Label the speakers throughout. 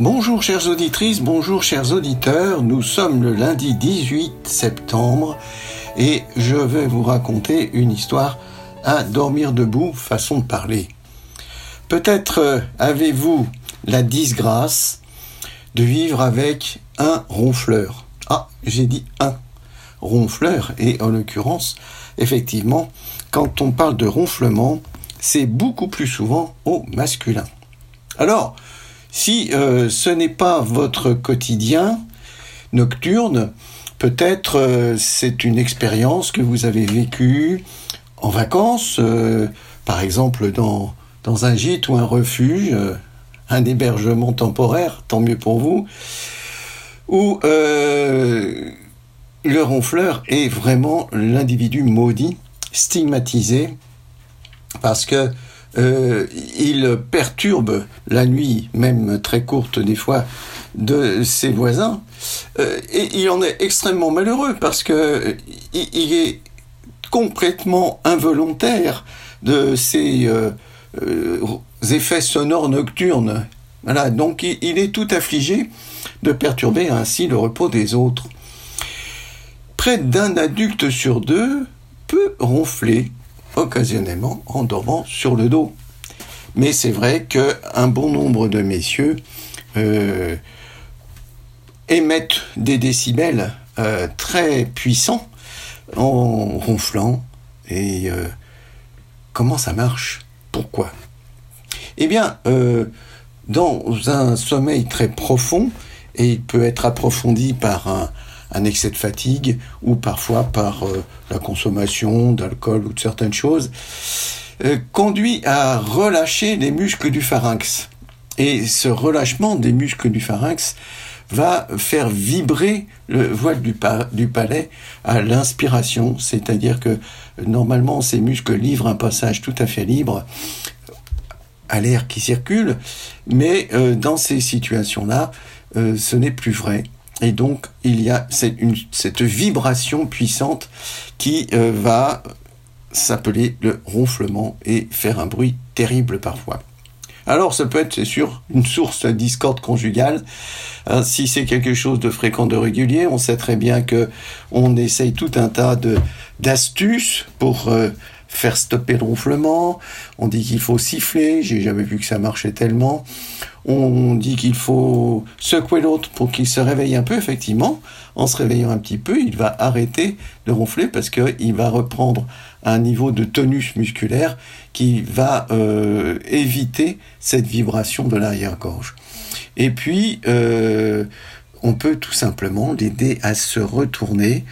Speaker 1: Bonjour chères auditrices, bonjour chers auditeurs, nous sommes le lundi 18 septembre et je vais vous raconter une histoire à dormir debout, façon de parler. Peut-être euh, avez-vous la disgrâce de vivre avec un ronfleur? Ah, j'ai dit un ronfleur et en l'occurrence, effectivement, quand on parle de ronflement, c'est beaucoup plus souvent au masculin. Alors, si euh, ce n'est pas votre quotidien nocturne, peut-être euh, c'est une expérience que vous avez vécue en vacances, euh, par exemple dans, dans un gîte ou un refuge, un hébergement temporaire, tant mieux pour vous, où le ronfleur est vraiment l'individu maudit, stigmatisé, parce que euh, il perturbe la nuit, même très courte des fois, de ses voisins. Euh, et il en est extrêmement malheureux parce que euh, il, est complètement involontaire de ces effets sonores nocturnes. Voilà, donc il est tout affligé de perturber ainsi le repos des autres. Près d'un adulte sur deux peut ronfler occasionnellement en dormant sur le dos. Mais c'est vrai qu'un bon nombre de messieurs euh, émettent des décibels euh, très puissants en ronflant. Et euh, comment ça marche? Pourquoi? Eh bien, dans un sommeil très profond, et il peut être approfondi par un, un excès de fatigue ou parfois par euh, la consommation d'alcool ou de certaines choses, euh, conduit à relâcher les muscles du pharynx. Et ce relâchement des muscles du pharynx va faire vibrer le voile du, palais à l'inspiration, c'est-à-dire que normalement ces muscles livrent un passage tout à fait libre à l'air qui circule, mais euh, dans ces situations-là, ce n'est plus vrai. Et donc, il y a cette, vibration puissante qui euh, va s'appeler le ronflement et faire un bruit terrible parfois. Alors, ça peut être, c'est sûr, une source de discorde conjugale. Hein, si c'est quelque chose de fréquent, de régulier, on sait très bien que on essaye tout un tas d'astuces pour euh, faire stopper le ronflement. On dit qu'il faut siffler. J'ai jamais vu que ça marchait tellement. On dit qu'il faut secouer l'autre pour qu'il se réveille un peu. Effectivement, en se réveillant un petit peu, il va arrêter de ronfler parce qu'il va reprendre un niveau de tonus musculaire qui va euh, éviter cette vibration de l'arrière-gorge. Et puis, euh, on peut tout simplement l'aider à se retourner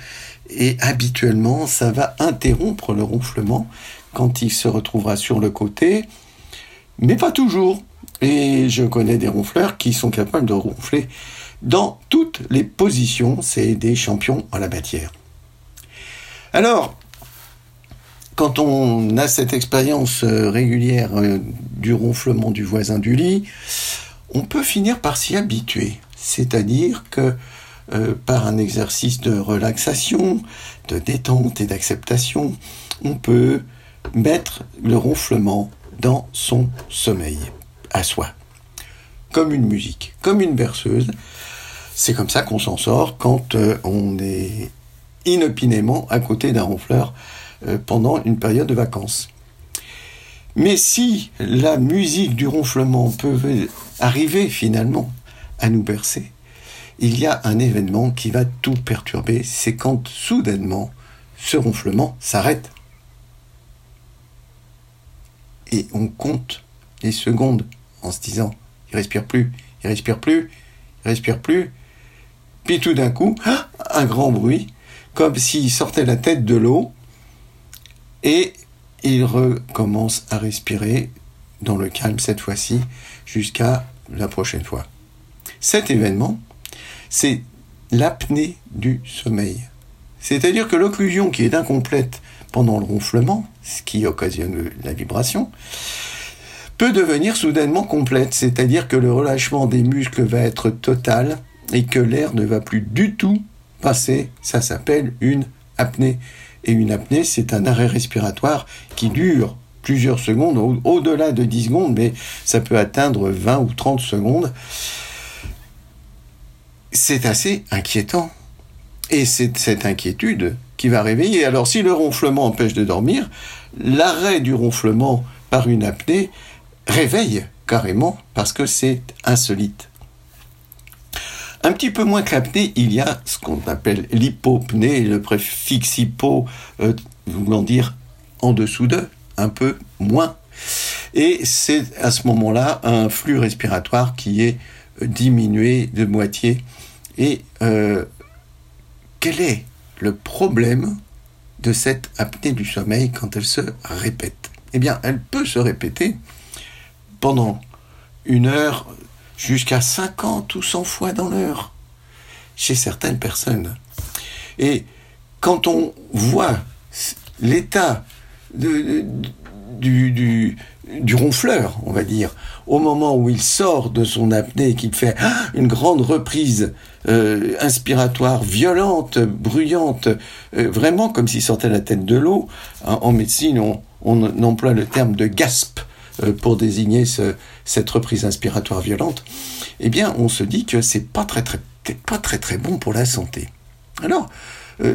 Speaker 1: et habituellement, ça va interrompre le ronflement quand il se retrouvera sur le côté, mais pas toujours. Et je connais des ronfleurs qui sont capables de ronfler dans toutes les positions. C'est des champions en la matière. Alors, quand on a cette expérience euh, régulière euh, du ronflement du voisin du lit, on peut finir par s'y habituer. C'est-à-dire que euh, par un exercice de relaxation, de détente et d'acceptation, on peut mettre le ronflement dans son sommeil, à soi, comme une musique, comme une berceuse. C'est comme ça qu'on s'en sort quand euh, on est inopinément à côté d'un ronfleur euh, pendant une période de vacances. Mais si la musique du ronflement peut arriver finalement à nous bercer, il y a un événement qui va tout perturber, c'est quand soudainement ce ronflement s'arrête. Et on compte les secondes en se disant, il respire plus, il respire plus, il respire plus. Puis tout d'un coup, un grand bruit, comme s'il sortait la tête de l'eau, et il recommence à respirer dans le calme cette fois-ci, jusqu'à la prochaine fois. Cet événement, c'est l'apnée du sommeil. C'est-à-dire que l'occlusion qui est incomplète pendant le ronflement, ce qui occasionne la vibration, peut devenir soudainement complète, c'est-à-dire que le relâchement des muscles va être total et que l'air ne va plus du tout passer. Ça s'appelle une apnée. Et une apnée, c'est un arrêt respiratoire qui dure plusieurs secondes, au-delà de 10 secondes, mais ça peut atteindre 20 ou 30 secondes. C'est assez inquiétant. Et c'est cette inquiétude qui va réveiller. Alors si le ronflement empêche de dormir, l'arrêt du ronflement par une apnée réveille carrément parce que c'est insolite. Un petit peu moins que l'apnée, il y a ce qu'on appelle l'hypopnée, le préfixe hypo euh, voulant dire en dessous de, un peu moins. Et c'est à ce moment-là un flux respiratoire qui est diminué de moitié. Et euh, quel est le problème de cette apnée du sommeil quand elle se répète? Eh bien, elle peut se répéter pendant une heure jusqu'à 50 ou 100 fois dans l'heure chez certaines personnes. Et quand on voit l'état du, ronfleur, on va dire, au moment où il sort de son apnée et qu'il fait une grande reprise euh, inspiratoire violente, bruyante, euh, vraiment comme s'il sortait la tête de l'eau, en médecine on, emploie le terme de gasp euh, pour désigner ce, cette reprise inspiratoire violente, eh bien on se dit que c'est pas très très pas très très bon pour la santé. Alors,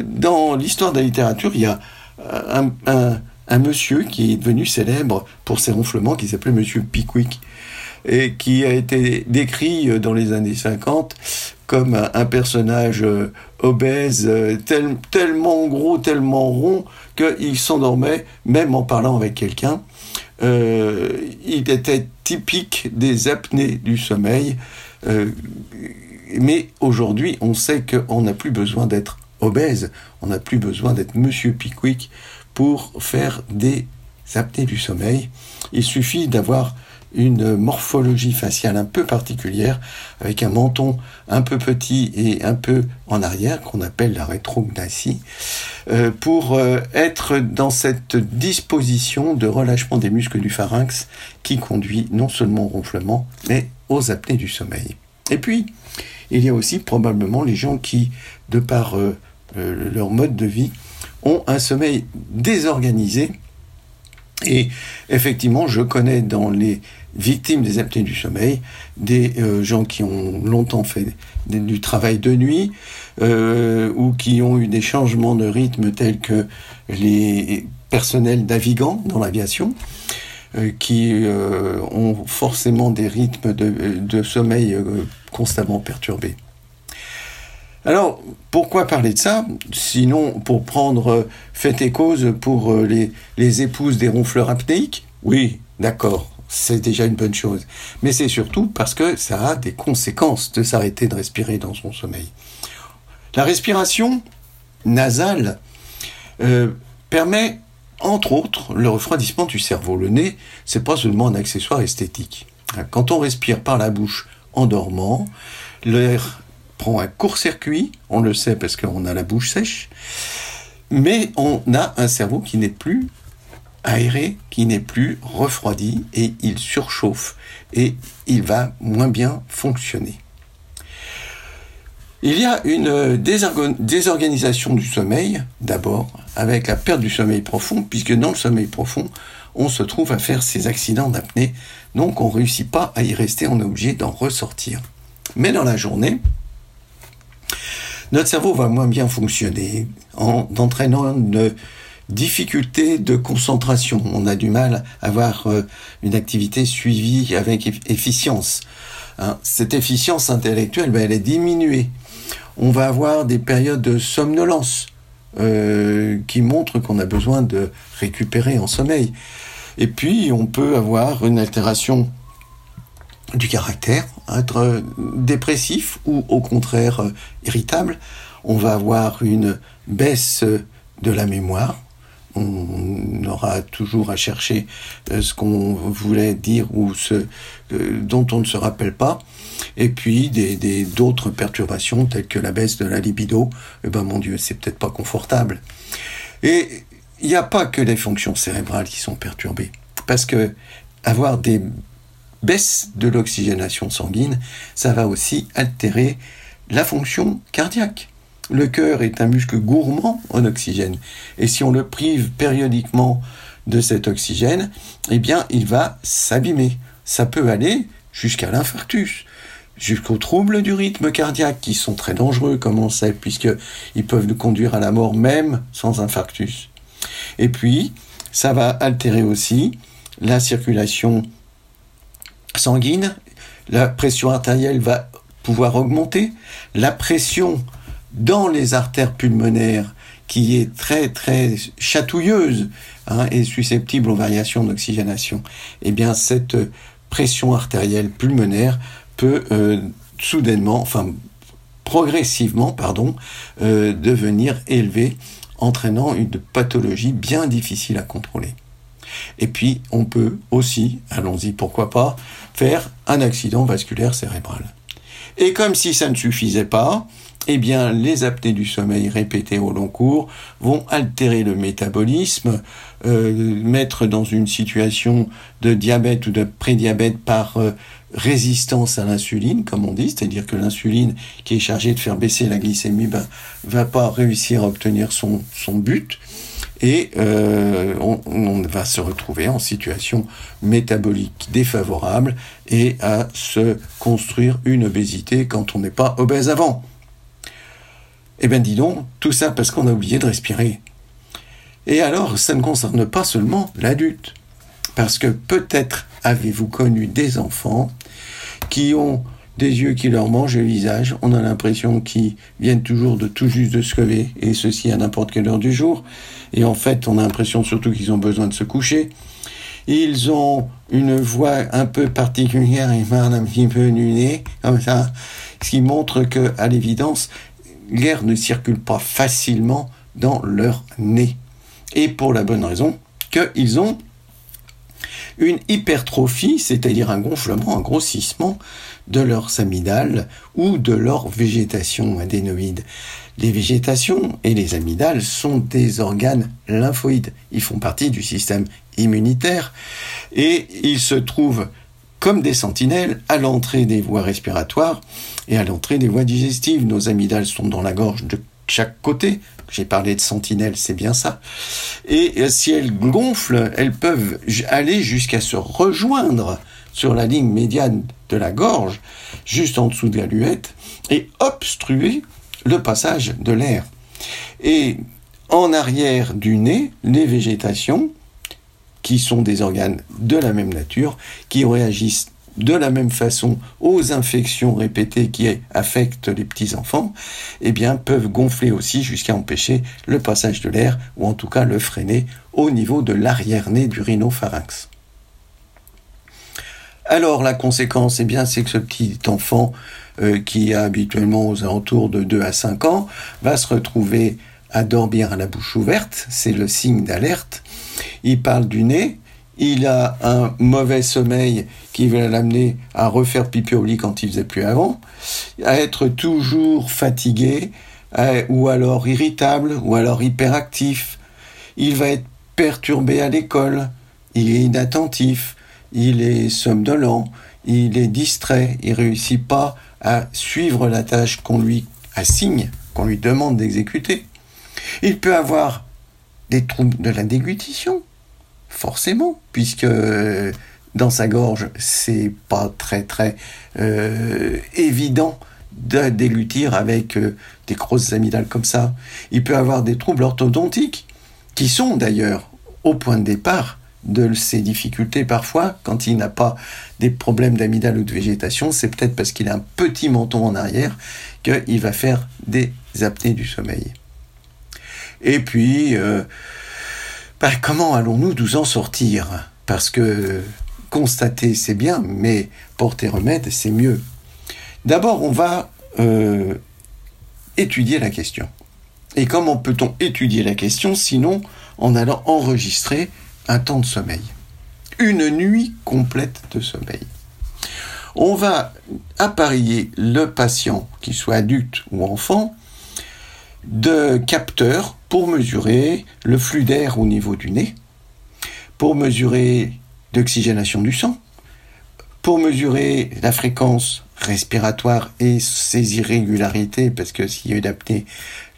Speaker 1: dans l'histoire de la littérature, il y a un, un un monsieur qui est devenu célèbre pour ses ronflements, qui s'appelait Monsieur Pickwick, et qui a été décrit euh, dans les années 50 comme un personnage euh, obèse, euh, tellement gros, tellement rond, qu'il s'endormait même en parlant avec quelqu'un. il était typique des apnées du sommeil. mais aujourd'hui, on sait qu'on n'a plus besoin d'être obèse, on n'a plus besoin d'être Monsieur Pickwick pour faire des apnées du sommeil. Il suffit d'avoir une morphologie faciale un peu particulière, avec un menton un peu petit et un peu en arrière, qu'on appelle la rétrognathie, euh, pour euh, être dans cette disposition de relâchement des muscles du pharynx qui conduit non seulement au ronflement, mais aux apnées du sommeil. Et puis, il y a aussi probablement les gens qui, de par euh, leur mode de vie, ont un sommeil désorganisé. Et effectivement, je connais dans les victimes des apnées du sommeil des euh, gens qui ont longtemps fait du travail de nuit euh, ou qui ont eu des changements de rythme tels que les personnels navigants dans l'aviation euh, qui ont forcément des rythmes de sommeil constamment perturbés. Alors, pourquoi parler de ça? Sinon, pour prendre euh, fait et cause pour euh, les, épouses des ronfleurs apnéiques? Oui, d'accord, c'est déjà une bonne chose. Mais c'est surtout parce que ça a des conséquences de s'arrêter de respirer dans son sommeil. La respiration nasale euh, permet, entre autres, le refroidissement du cerveau. Le nez, c'est pas seulement un accessoire esthétique. Quand on respire par la bouche en dormant, l'air prend un court-circuit, on le sait parce qu'on a la bouche sèche, mais on a un cerveau qui n'est plus aéré, qui n'est plus refroidi et il surchauffe et il va moins bien fonctionner. Il y a une désorganisation du sommeil, d'abord, avec la perte du sommeil profond, puisque dans le sommeil profond, on se trouve à faire ces accidents d'apnée, donc on ne réussit pas à y rester, on est obligé d'en ressortir. Mais dans la journée, notre cerveau va moins bien fonctionner en entraînant une difficulté de concentration. On a du mal à avoir euh, une activité suivie avec efficience. Hein, cette efficience intellectuelle, ben, elle est diminuée. On va avoir des périodes de somnolence euh, qui montrent qu'on a besoin de récupérer en sommeil. Et puis, on peut avoir une altération du caractère, être dépressif ou au contraire euh, irritable. On va avoir une baisse de la mémoire. On aura toujours à chercher euh, ce qu'on voulait dire ou ce euh, dont on ne se rappelle pas. Et puis des d'autres perturbations telles que la baisse de la libido. Eh ben mon Dieu, c'est peut-être pas confortable. Et il n'y a pas que les fonctions cérébrales qui sont perturbées. Parce que avoir des baisse de l'oxygénation sanguine, ça va aussi altérer la fonction cardiaque. Le cœur est un muscle gourmand en oxygène. Et si on le prive périodiquement de cet oxygène, eh bien, il va s'abîmer. Ça peut aller jusqu'à l'infarctus. jusqu'aux troubles du rythme cardiaque qui sont très dangereux, comme on sait, puisqu'ils peuvent nous conduire à la mort même sans infarctus. Et puis, ça va altérer aussi la circulation sanguine, la pression artérielle va pouvoir augmenter, la pression dans les artères pulmonaires qui est très très chatouilleuse hein, et susceptible aux variations d'oxygénation, eh bien cette pression artérielle pulmonaire peut euh, soudainement, enfin progressivement, pardon, euh, devenir élevée, entraînant une pathologie bien difficile à contrôler. Et puis, on peut aussi, allons-y, pourquoi pas, faire un accident vasculaire cérébral. Et comme si ça ne suffisait pas, eh bien, les apnées du sommeil répétées au long cours vont altérer le métabolisme, euh, mettre dans une situation de diabète ou de prédiabète par euh, résistance à l'insuline, comme on dit, c'est-à-dire que l'insuline qui est chargée de faire baisser la glycémie ben, va pas réussir à obtenir son, son but et euh, on, on, va se retrouver en situation métabolique défavorable et à se construire une obésité quand on n'est pas obèse avant. Eh bien dis donc, tout ça parce qu'on a oublié de respirer. Et alors, ça ne concerne pas seulement l'adulte, parce que peut-être avez-vous connu des enfants qui ont des yeux qui leur mangent le visage, on a l'impression qu'ils viennent toujours de tout juste de se lever, et ceci à n'importe quelle heure du jour, et en fait on a l'impression surtout qu'ils ont besoin de se coucher. Ils ont une voix un peu particulière et parlent un petit peu nez, comme ça, ce qui montre que, à l'évidence, l'air ne circule pas facilement dans leur nez. Et pour la bonne raison qu'ils ont une hypertrophie, c'est-à-dire un gonflement, un grossissement de leurs amygdales ou de leur végétation adénoïde. Les végétations et les amygdales sont des organes lymphoïdes. Ils font partie du système immunitaire et ils se trouvent comme des sentinelles à l'entrée des voies respiratoires et à l'entrée des voies digestives. Nos amygdales sont dans la gorge de chaque côté. J'ai parlé de sentinelles, c'est bien ça. Et si elles gonflent, elles peuvent aller jusqu'à se rejoindre sur la ligne médiane de la gorge, juste en dessous de la luette, et obstruer le passage de l'air. Et en arrière du nez, les végétations qui sont des organes de la même nature, qui réagissent de la même façon aux infections répétées qui affectent les petits-enfants, eh bien, peuvent gonfler aussi jusqu'à empêcher le passage de l'air, ou en tout cas le freiner au niveau de l'arrière-nez du rhinopharynx. Alors, la conséquence, eh bien, c'est que ce petit enfant, euh, qui a habituellement aux alentours de 2 à 5 ans, va se retrouver à dormir à la bouche ouverte, c'est le signe d'alerte, il parle du nez, il a un mauvais sommeil qui va l'amener à refaire pipi au lit quand il faisait plus avant, à être toujours fatigué, ou alors irritable, ou alors hyperactif. Il va être perturbé à l'école, il est inattentif, il est somnolent, il est distrait, il réussit pas à suivre la tâche qu'on lui assigne, qu'on lui demande d'exécuter. Il peut avoir des troubles de la déglutition, forcément, puisque dans sa gorge, c'est pas très très euh, évident de déglutir avec euh, des grosses amygdales comme ça. Il peut avoir des troubles orthodontiques, qui sont d'ailleurs au point de départ de ces difficultés parfois, quand il n'a pas des problèmes d'amygdale ou de végétation, c'est peut-être parce qu'il a un petit menton en arrière qu'il va faire des apnées du sommeil. Et puis, bah, comment allons-nous nous en sortir? Parce que constater, c'est bien, mais porter remède, c'est mieux. D'abord, on va euh, étudier la question. Et comment peut-on étudier la question sinon en allant enregistrer un temps de sommeil Une nuit complète de sommeil. On va appareiller le patient, qu'il soit adulte ou enfant, de capteurs pour mesurer le flux d'air au niveau du nez, pour mesurer l'oxygénation du sang, pour mesurer la fréquence respiratoire et ses irrégularités, parce que s'il y a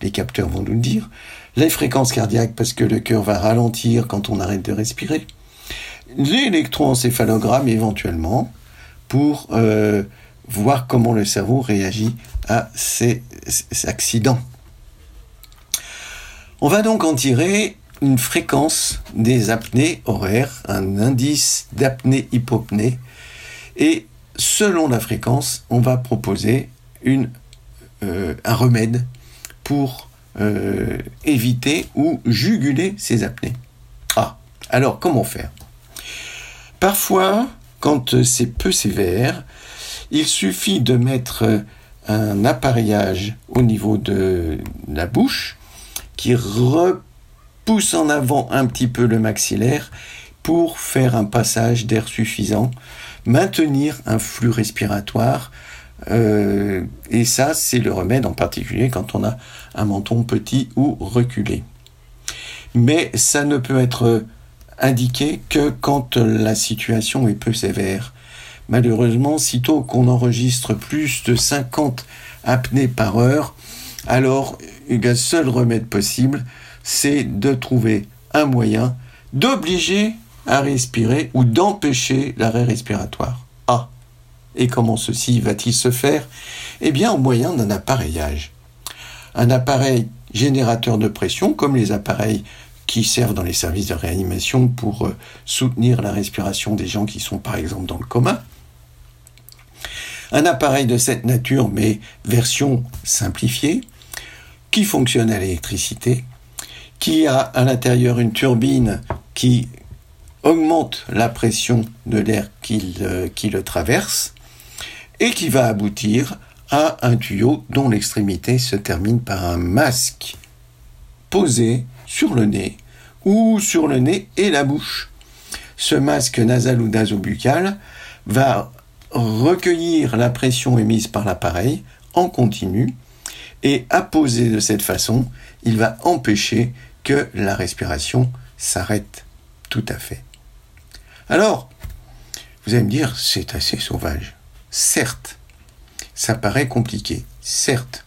Speaker 1: les capteurs vont nous le dire, les fréquences cardiaques, parce que le cœur va ralentir quand on arrête de respirer, l'électroencéphalogramme éventuellement, pour euh, voir comment le cerveau réagit à ces, accidents. On va donc en tirer une fréquence des apnées horaires, un indice d'apnée-hypopnée, et selon la fréquence, on va proposer euh, un remède pour euh, éviter ou juguler ces apnées. Ah, alors comment faire? Parfois, quand c'est peu sévère, il suffit de mettre un appareillage au niveau de la bouche qui repousse en avant un petit peu le maxillaire pour faire un passage d'air suffisant, maintenir un flux respiratoire. Euh, et ça, c'est le remède en particulier quand on a un menton petit ou reculé. Mais ça ne peut être indiqué que quand la situation est peu sévère. Malheureusement, sitôt qu'on enregistre plus de 50 apnées par heure, alors le seul remède possible, c'est de trouver un moyen d'obliger à respirer ou d'empêcher l'arrêt respiratoire. Et comment ceci va-t-il se faire? Eh bien, au moyen d'un appareillage. Un appareil générateur de pression, comme les appareils qui servent dans les services de réanimation pour euh, soutenir la respiration des gens qui sont par exemple dans le coma. Un appareil de cette nature, mais version simplifiée, qui fonctionne à l'électricité, qui a à l'intérieur une turbine qui augmente la pression de l'air qui, qui le traverse et qui va aboutir à un tuyau dont l'extrémité se termine par un masque posé sur le nez ou sur le nez et la bouche. Ce masque nasal ou nasobuccal va recueillir la pression émise par l'appareil en continu et apposé de cette façon, il va empêcher que la respiration s'arrête tout à fait. Alors, vous allez me dire, c'est assez sauvage. Certes, ça paraît compliqué. Certes,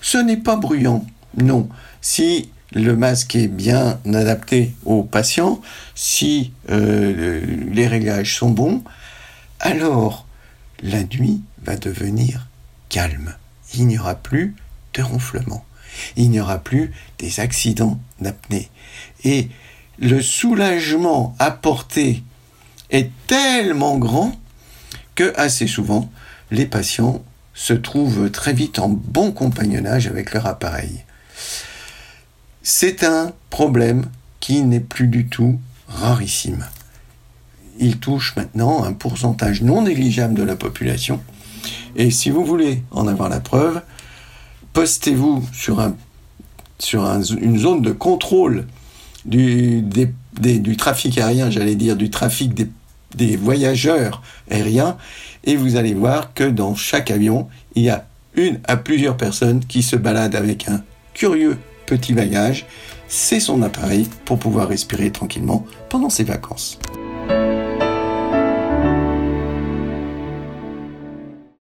Speaker 1: ce n'est pas bruyant. Non, si le masque est bien adapté au patient, si euh, les réglages sont bons, alors la nuit va devenir calme. Il n'y aura plus de ronflement. Il n'y aura plus des accidents d'apnée. Et le soulagement apporté est tellement grand que assez souvent, les patients se trouvent très vite en bon compagnonnage avec leur appareil. C'est un problème qui n'est plus du tout rarissime. Il touche maintenant un pourcentage non négligeable de la population. Et si vous voulez en avoir la preuve, postez-vous sur, un, sur une zone de contrôle du, du trafic aérien, j'allais dire du trafic des des voyageurs aériens et vous allez voir que dans chaque avion, il y a une à plusieurs personnes qui se baladent avec un curieux petit bagage. C'est son appareil pour pouvoir respirer tranquillement pendant ses vacances.